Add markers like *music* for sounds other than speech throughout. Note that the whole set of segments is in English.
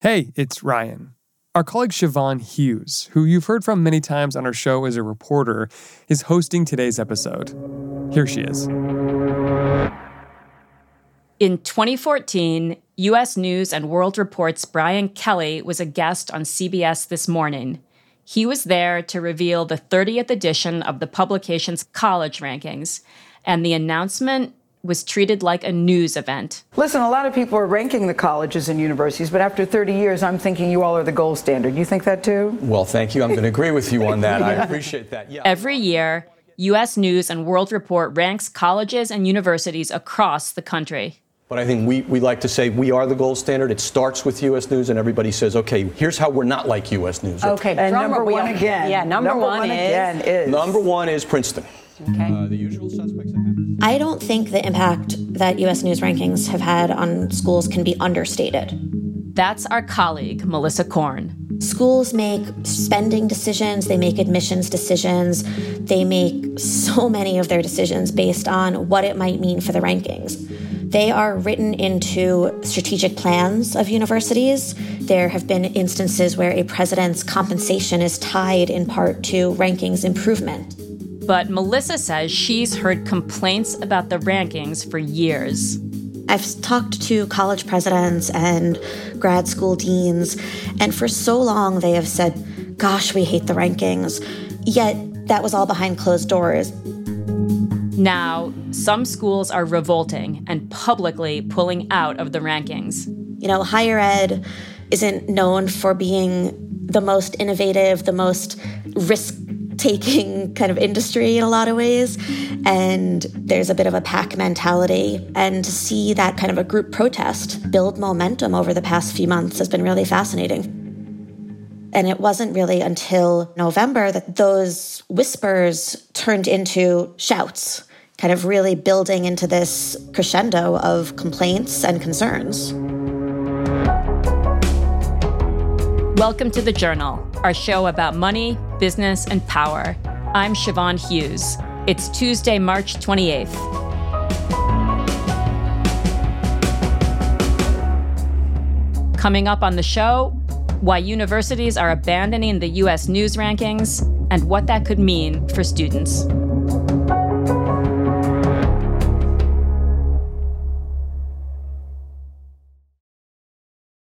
Hey, it's Ryan. Our colleague Siobhan Hughes, who you've heard from many times on our show as a reporter, is hosting today's episode. Here she is. In 2014, U.S. News and World Report's Brian Kelly was a guest on CBS This Morning. He was there to reveal the 30th edition of the publication's college rankings, and the announcement was treated like a news event. Listen, a lot of people are ranking the colleges and universities, but after 30 years, I'm thinking you all are the gold standard. You think that too? Well, thank you. I'm going to agree with you on that. I *laughs* appreciate that. Yeah. Every year, U.S. News and World Report ranks colleges and universities across the country. But I think we, we like to say we are the gold standard. It starts with U.S. News, and everybody says, okay, here's how we're not like U.S. News. Okay, and number one again. Yeah, number, number one, one is, again is. Number one is Princeton. Okay. Uh, the usual suspects. I don't think the impact that US News rankings have had on schools can be understated. That's our colleague, Melissa Korn. Schools make spending decisions, they make admissions decisions, they make so many of their decisions based on what it might mean for the rankings. They are written into strategic plans of universities. There have been instances where a president's compensation is tied in part to rankings improvement. But Melissa says she's heard complaints about the rankings for years. I've talked to college presidents and grad school deans, and for so long they have said, Gosh, we hate the rankings. Yet that was all behind closed doors. Now, some schools are revolting and publicly pulling out of the rankings. You know, higher ed isn't known for being the most innovative, the most risk taking kind of industry in a lot of ways. And there's a bit of a pack mentality. And to see that kind of a group protest build momentum over the past few months has been really fascinating. And it wasn't really until November that those whispers turned into shouts, kind of really building into this crescendo of complaints and concerns. Welcome to The Journal, our show about money, business, and power. I'm Siobhan Hughes. It's Tuesday, March 28th. Coming up on the show, why universities are abandoning the U.S. news rankings and what that could mean for students.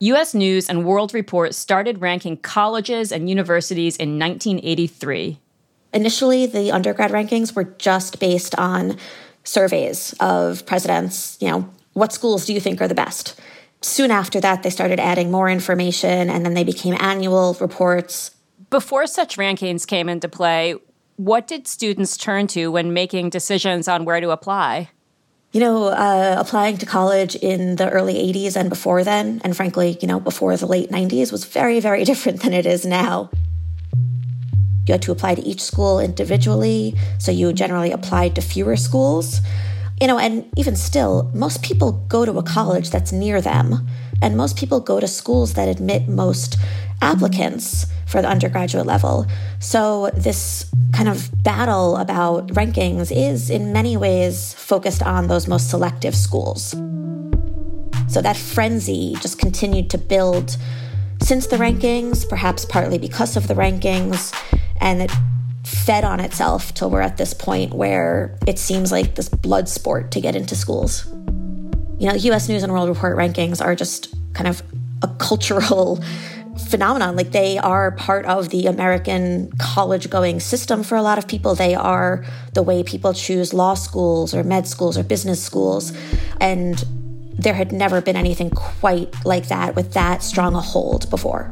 US News and World Report started ranking colleges and universities in 1983. Initially, the undergrad rankings were just based on surveys of presidents, you know, what schools do you think are the best? Soon after that, they started adding more information and then they became annual reports. Before such rankings came into play, what did students turn to when making decisions on where to apply? You know, uh, applying to college in the early 80s and before then, and frankly, you know, before the late 90s, was very, very *laughs* different than it is now. You had to apply to each school individually, so you generally applied to fewer schools. You know, and even still, most people go to a college that's near them, and most people go to schools that admit most applicants for the undergraduate level. So, this kind of battle about rankings is in many ways focused on those most selective schools. So, that frenzy just continued to build since the rankings, perhaps partly because of the rankings, and it fed on itself till we're at this point where it seems like this blood sport to get into schools. You know, US News and World Report rankings are just kind of a cultural phenomenon. Like they are part of the American college going system for a lot of people. They are the way people choose law schools or med schools or business schools. And there had never been anything quite like that with that strong a hold before.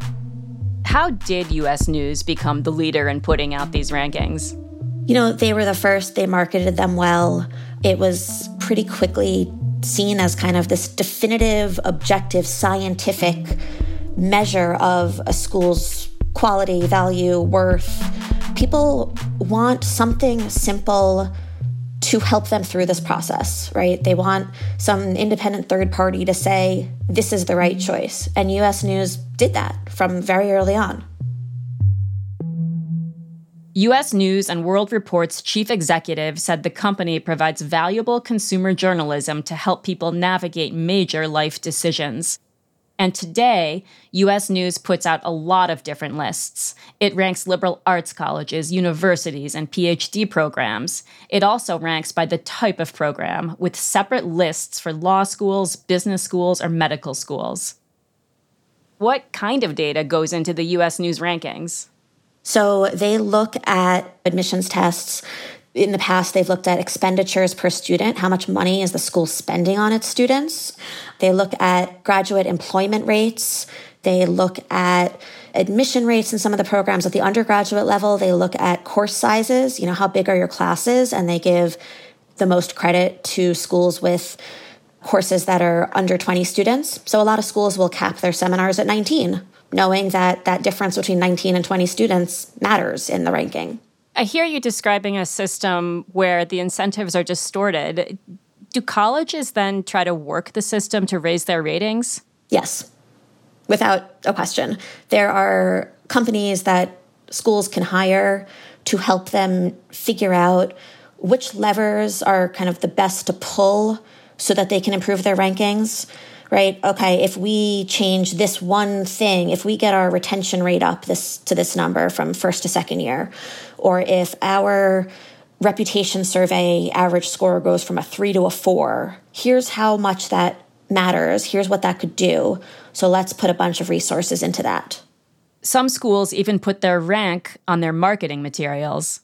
How did US News become the leader in putting out these rankings? You know, they were the first, they marketed them well. It was pretty quickly seen as kind of this definitive, objective, scientific measure of a school's quality, value, worth. People want something simple to help them through this process, right? They want some independent third party to say, this is the right choice. And US News did that from very early on. US News and World Report's chief executive said the company provides valuable consumer journalism to help people navigate major life decisions. And today, US News puts out a lot of different lists. It ranks liberal arts colleges, universities, and PhD programs. It also ranks by the type of program, with separate lists for law schools, business schools, or medical schools. What kind of data goes into the US News rankings? So they look at admissions tests. In the past, they've looked at expenditures per student. How much money is the school spending on its students? They look at graduate employment rates. They look at admission rates in some of the programs at the undergraduate level. They look at course sizes. You know, how big are your classes? And they give the most credit to schools with courses that are under 20 students. So a lot of schools will cap their seminars at 19 knowing that that difference between 19 and 20 students matters in the ranking. I hear you describing a system where the incentives are distorted. Do colleges then try to work the system to raise their ratings? Yes, without a question. There are companies that schools can hire to help them figure out which levers are kind of the best to pull so that they can improve their rankings right? Okay, if we change this one thing, if we get our retention rate up this to this number from first to second year, or if our reputation survey average score goes from a 3 to a 4, here's how much that matters. Here's what that could do. So let's put a bunch of resources into that. Some schools even put their rank on their marketing materials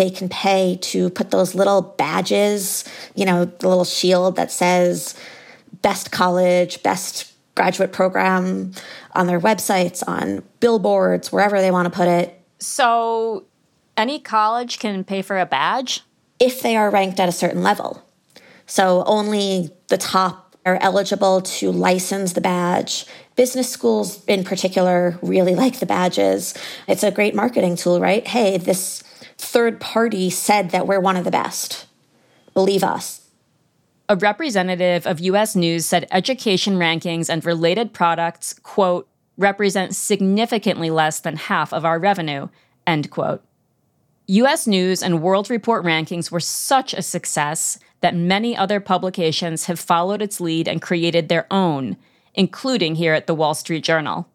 they can pay to put those little badges, you know, the little shield that says best college, best graduate program on their websites, on billboards, wherever they want to put it. So, any college can pay for a badge? If they are ranked at a certain level. So, only the top are eligible to license the badge. Business schools, in particular, really like the badges. It's a great marketing tool, right? Hey, this third party said that we're one of the best. Believe us a representative of US News said education rankings and related products, quote, represent significantly less than half of our revenue, end quote. US News and World Report rankings were such a success that many other publications have followed its lead and created their own, including here at the Wall Street Journal.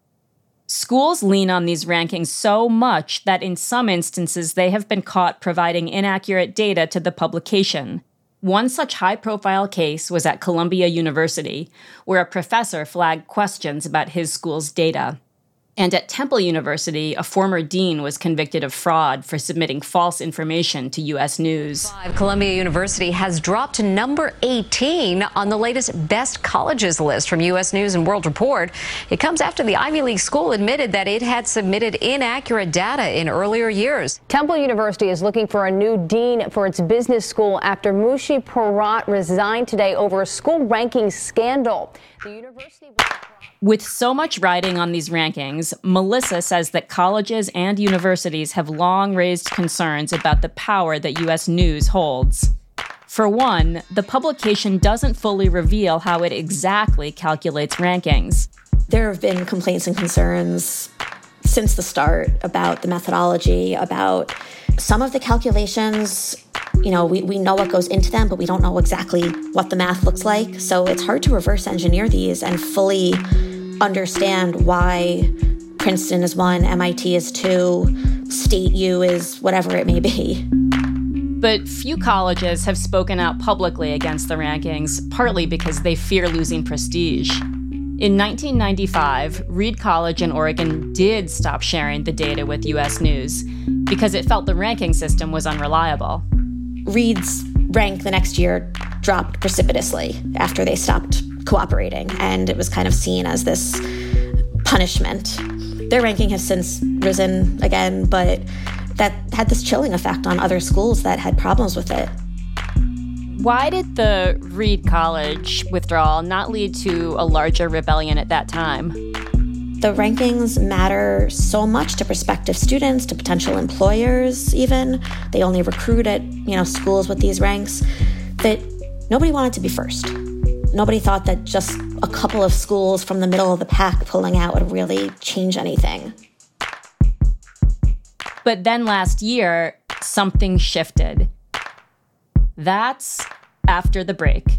Schools lean on these rankings so much that in some instances they have been caught providing inaccurate data to the publication. One such high profile case was at Columbia University, where a professor flagged questions about his school's data. And at Temple University, a former dean was convicted of fraud for submitting false information to U.S. News. Columbia University has dropped to number 18 on the latest best colleges list from U.S. News and World Report. It comes after the Ivy League school admitted that it had submitted inaccurate data in earlier years. Temple University is looking for a new dean for its business school after Moshe Porat resigned today over a school ranking scandal. The university. With so much riding on these rankings, Melissa says that colleges and universities have long raised concerns about the power that U.S. News holds. For one, the publication doesn't fully reveal how it exactly calculates rankings. There have been complaints and concerns since the start about the methodology, about some of the calculations. You know, we, we know what goes into them, but we don't know exactly what the math looks like. So it's hard to reverse engineer these and fully understand why Princeton is one, MIT is two, State U is whatever it may be. But few colleges have spoken out publicly against the rankings, partly because they fear losing prestige. In 1995, Reed College in Oregon did stop sharing the data with US News because it felt the ranking system was unreliable. Reed's rank the next year dropped precipitously after they stopped cooperating, and it was kind of seen as this punishment. Their ranking has since risen again, but that had this chilling effect on other schools that had problems with it. Why did the Reed College withdrawal not lead to a larger rebellion at that time? The rankings matter so much to prospective students, to potential employers, even. They only recruit at, you know, schools with these ranks that nobody wanted to be first. Nobody thought that just a couple of schools from the middle of the pack pulling out would really change anything. But then last year, something shifted. That's after the break.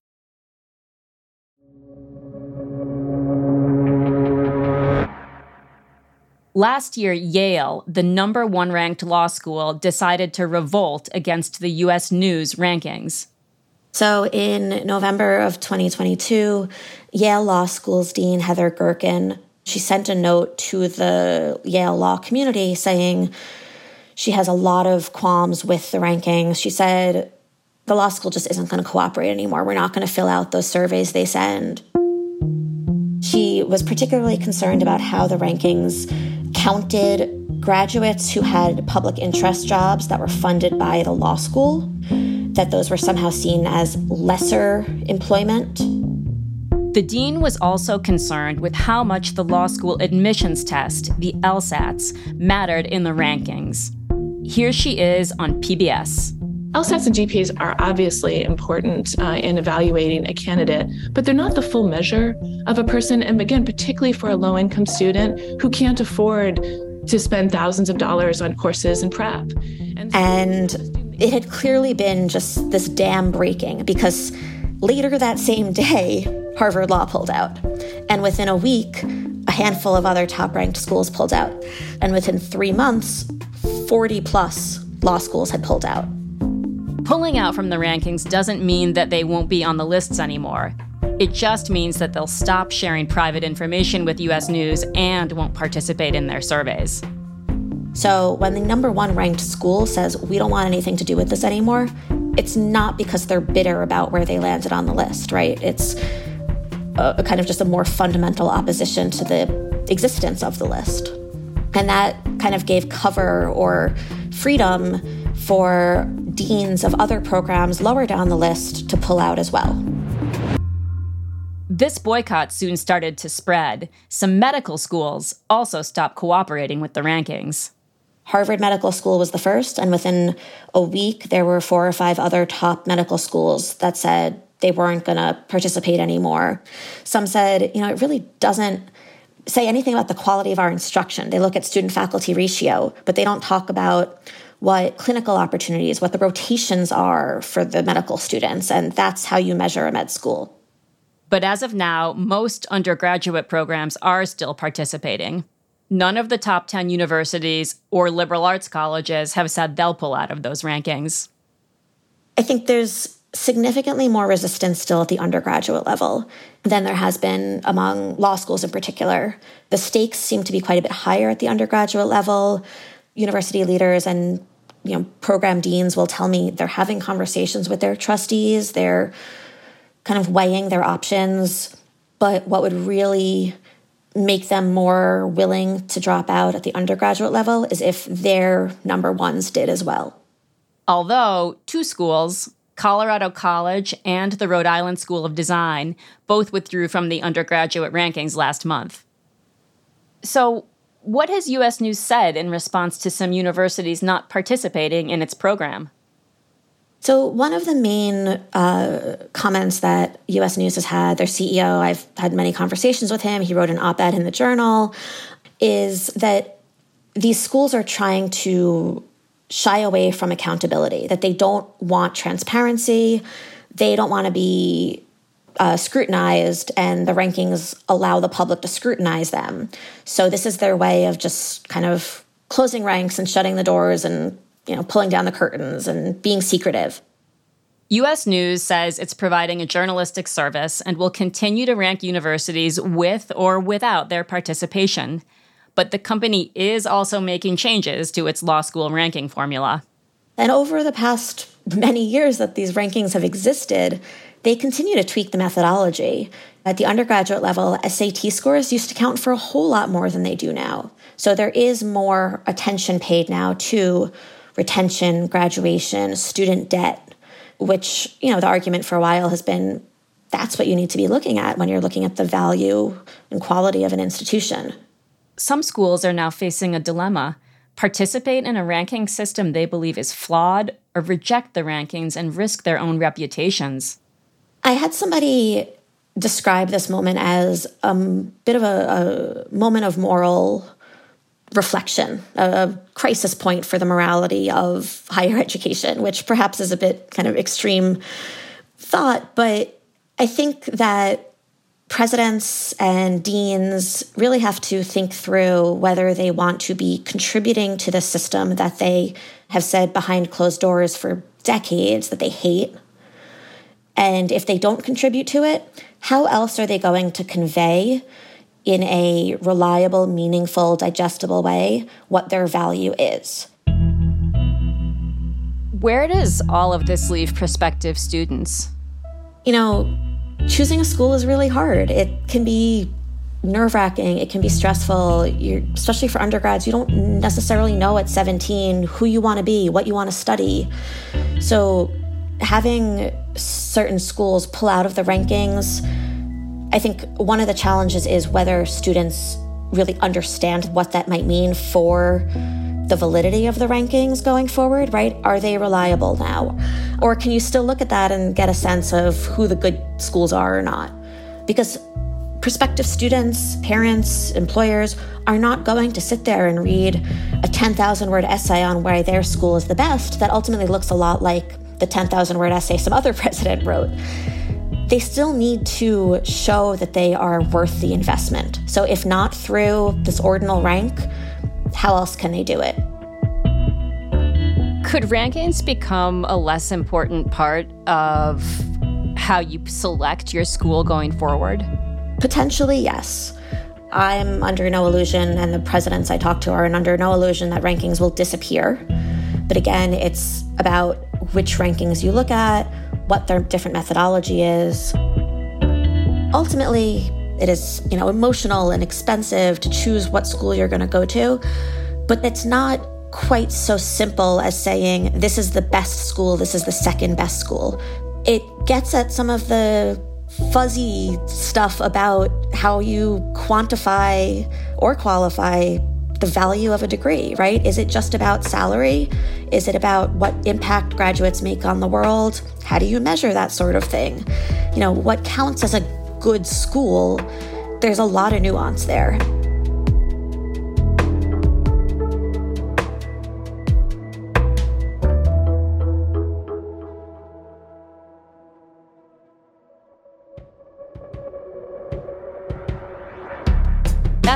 Last year, Yale, the number one ranked law school, decided to revolt against the US News rankings. So in November of 2022, Yale Law School's Dean Heather Gerken, she sent a note to the Yale law community saying she has a lot of qualms with the rankings. She said the law school just isn't going to cooperate anymore. We're not going to fill out those surveys they send. She was particularly concerned about how the rankings counted graduates who had public interest jobs that were funded by the law school, that those were somehow seen as lesser employment. The dean was also concerned with how much the law school admissions test, the LSATs, mattered in the rankings. Here she is on PBS. LSATs and GPAs are obviously important uh, in evaluating a candidate, but they're not the full measure of a person. And again, particularly for a low income student who can't afford to spend thousands of dollars on courses and prep. And, and it had clearly been just this dam breaking because later that same day, Harvard Law pulled out. And within a week, a handful of other top ranked schools pulled out. And within three months, 40 plus law schools had pulled out. Pulling out from the rankings doesn't mean that they won't be on the lists anymore. It just means that they'll stop sharing private information with US News and won't participate in their surveys. So, when the number one ranked school says, we don't want anything to do with this anymore, it's not because they're bitter about where they landed on the list, right? It's a, a kind of just a more fundamental opposition to the existence of the list. And that kind of gave cover or freedom for deans of other programs lower down the list to pull out as well. This boycott soon started to spread. Some medical schools also stopped cooperating with the rankings. Harvard Medical School was the first, and within a week, there were four or five other top medical schools that said they weren't going to participate anymore. Some said, you know, it really doesn't say anything about the quality of our instruction. They look at student faculty ratio, but they don't talk about what clinical opportunities, what the rotations are for the medical students, and that's how you measure a med school. But as of now, most undergraduate programs are still participating. None of the top 10 universities or liberal arts colleges have said they'll pull out of those rankings. I think there's significantly more resistance still at the undergraduate level than there has been among law schools in particular. The stakes seem to be quite a bit higher at the undergraduate level. University leaders and you know program deans will tell me they're having conversations with their trustees they're kind of weighing their options but what would really make them more willing to drop out at the undergraduate level is if their number ones did as well although two schools Colorado College and the Rhode Island School of Design both withdrew from the undergraduate rankings last month. So, What has US News said in response to some universities not participating in its program? So, one of the main uh, comments that US News has had, their CEO, I've had many conversations with him, he wrote an op ed in the journal, is that these schools are trying to shy away from accountability, that they don't want transparency, they don't want to be uh, scrutinized, and the rankings allow the public to scrutinize them. So, this is their way of just kind of closing ranks and shutting the doors and you know, pulling down the curtains and being secretive. US News says it's providing a journalistic service and will continue to rank universities with or without their participation. But the company is also making changes to its law school ranking formula. And over the past many years that these rankings have existed, they continue to tweak the methodology. At the undergraduate level, SAT scores used to count for a whole lot more than they do now. So there is more attention paid now to retention, graduation, student debt, which, you know, the argument for a while has been that's what you need to be looking at when you're looking at the value and quality of an institution. Some schools are now facing a dilemma participate in a ranking system they believe is flawed, or reject the rankings and risk their own reputations. I had somebody describe this moment as a bit of a, a moment of moral reflection, a crisis point for the morality of higher *laughs* education, which perhaps is a bit kind of extreme thought. But I think that presidents and deans really have to think through whether they want to be contributing to the system that they have said behind closed doors for decades that they hate. And if they don't contribute to it, how else are they going to convey in a reliable, meaningful, digestible way what their value is. Where does all of this leave prospective students? You know, choosing a school is really hard. It can be nerve wracking, it can be stressful, You're, especially for undergrads. You don't necessarily know at 17 who you want to be, what you want to study. So, having certain schools pull out of the rankings I think one of the challenges is whether students really understand what that might mean for the validity of the rankings going forward, right? Are they reliable now? Or can you still look at that and get a sense of who the good schools are or not? Because prospective students, parents, employers are not going to sit there and read a 10,000 word essay on why their school is the best that ultimately looks a lot like the 10,000 word essay some other *laughs* president wrote they still need to show that they are worth the investment. So, if not through this ordinal rank, how else can they do it? Could rankings become a less important part of how you select your school going forward? Potentially, yes. I'm under no illusion, and the presidents I talk to are under no illusion that rankings will disappear. But again, it's about which rankings you look at, what their different methodology is. Ultimately, it is, you know, emotional and expensive to choose what school you're going to go to, but it's not quite so simple as saying this is the best school, this is the second best school. It gets at some of the fuzzy stuff about how you quantify or qualify the value of a degree, right? Is it just about salary? Is it about what impact graduates make on the world? How do you measure that sort of thing? You know, what counts as a good school? There's a lot of nuance there.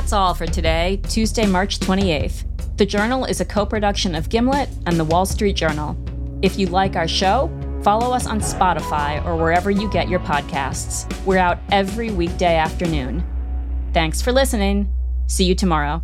That's all for today, Tuesday, March 28th. The Journal is a co production of Gimlet and The Wall Street Journal. If you like our show, follow us on Spotify or wherever you get your podcasts. We're out every weekday afternoon. Thanks for listening. See you tomorrow.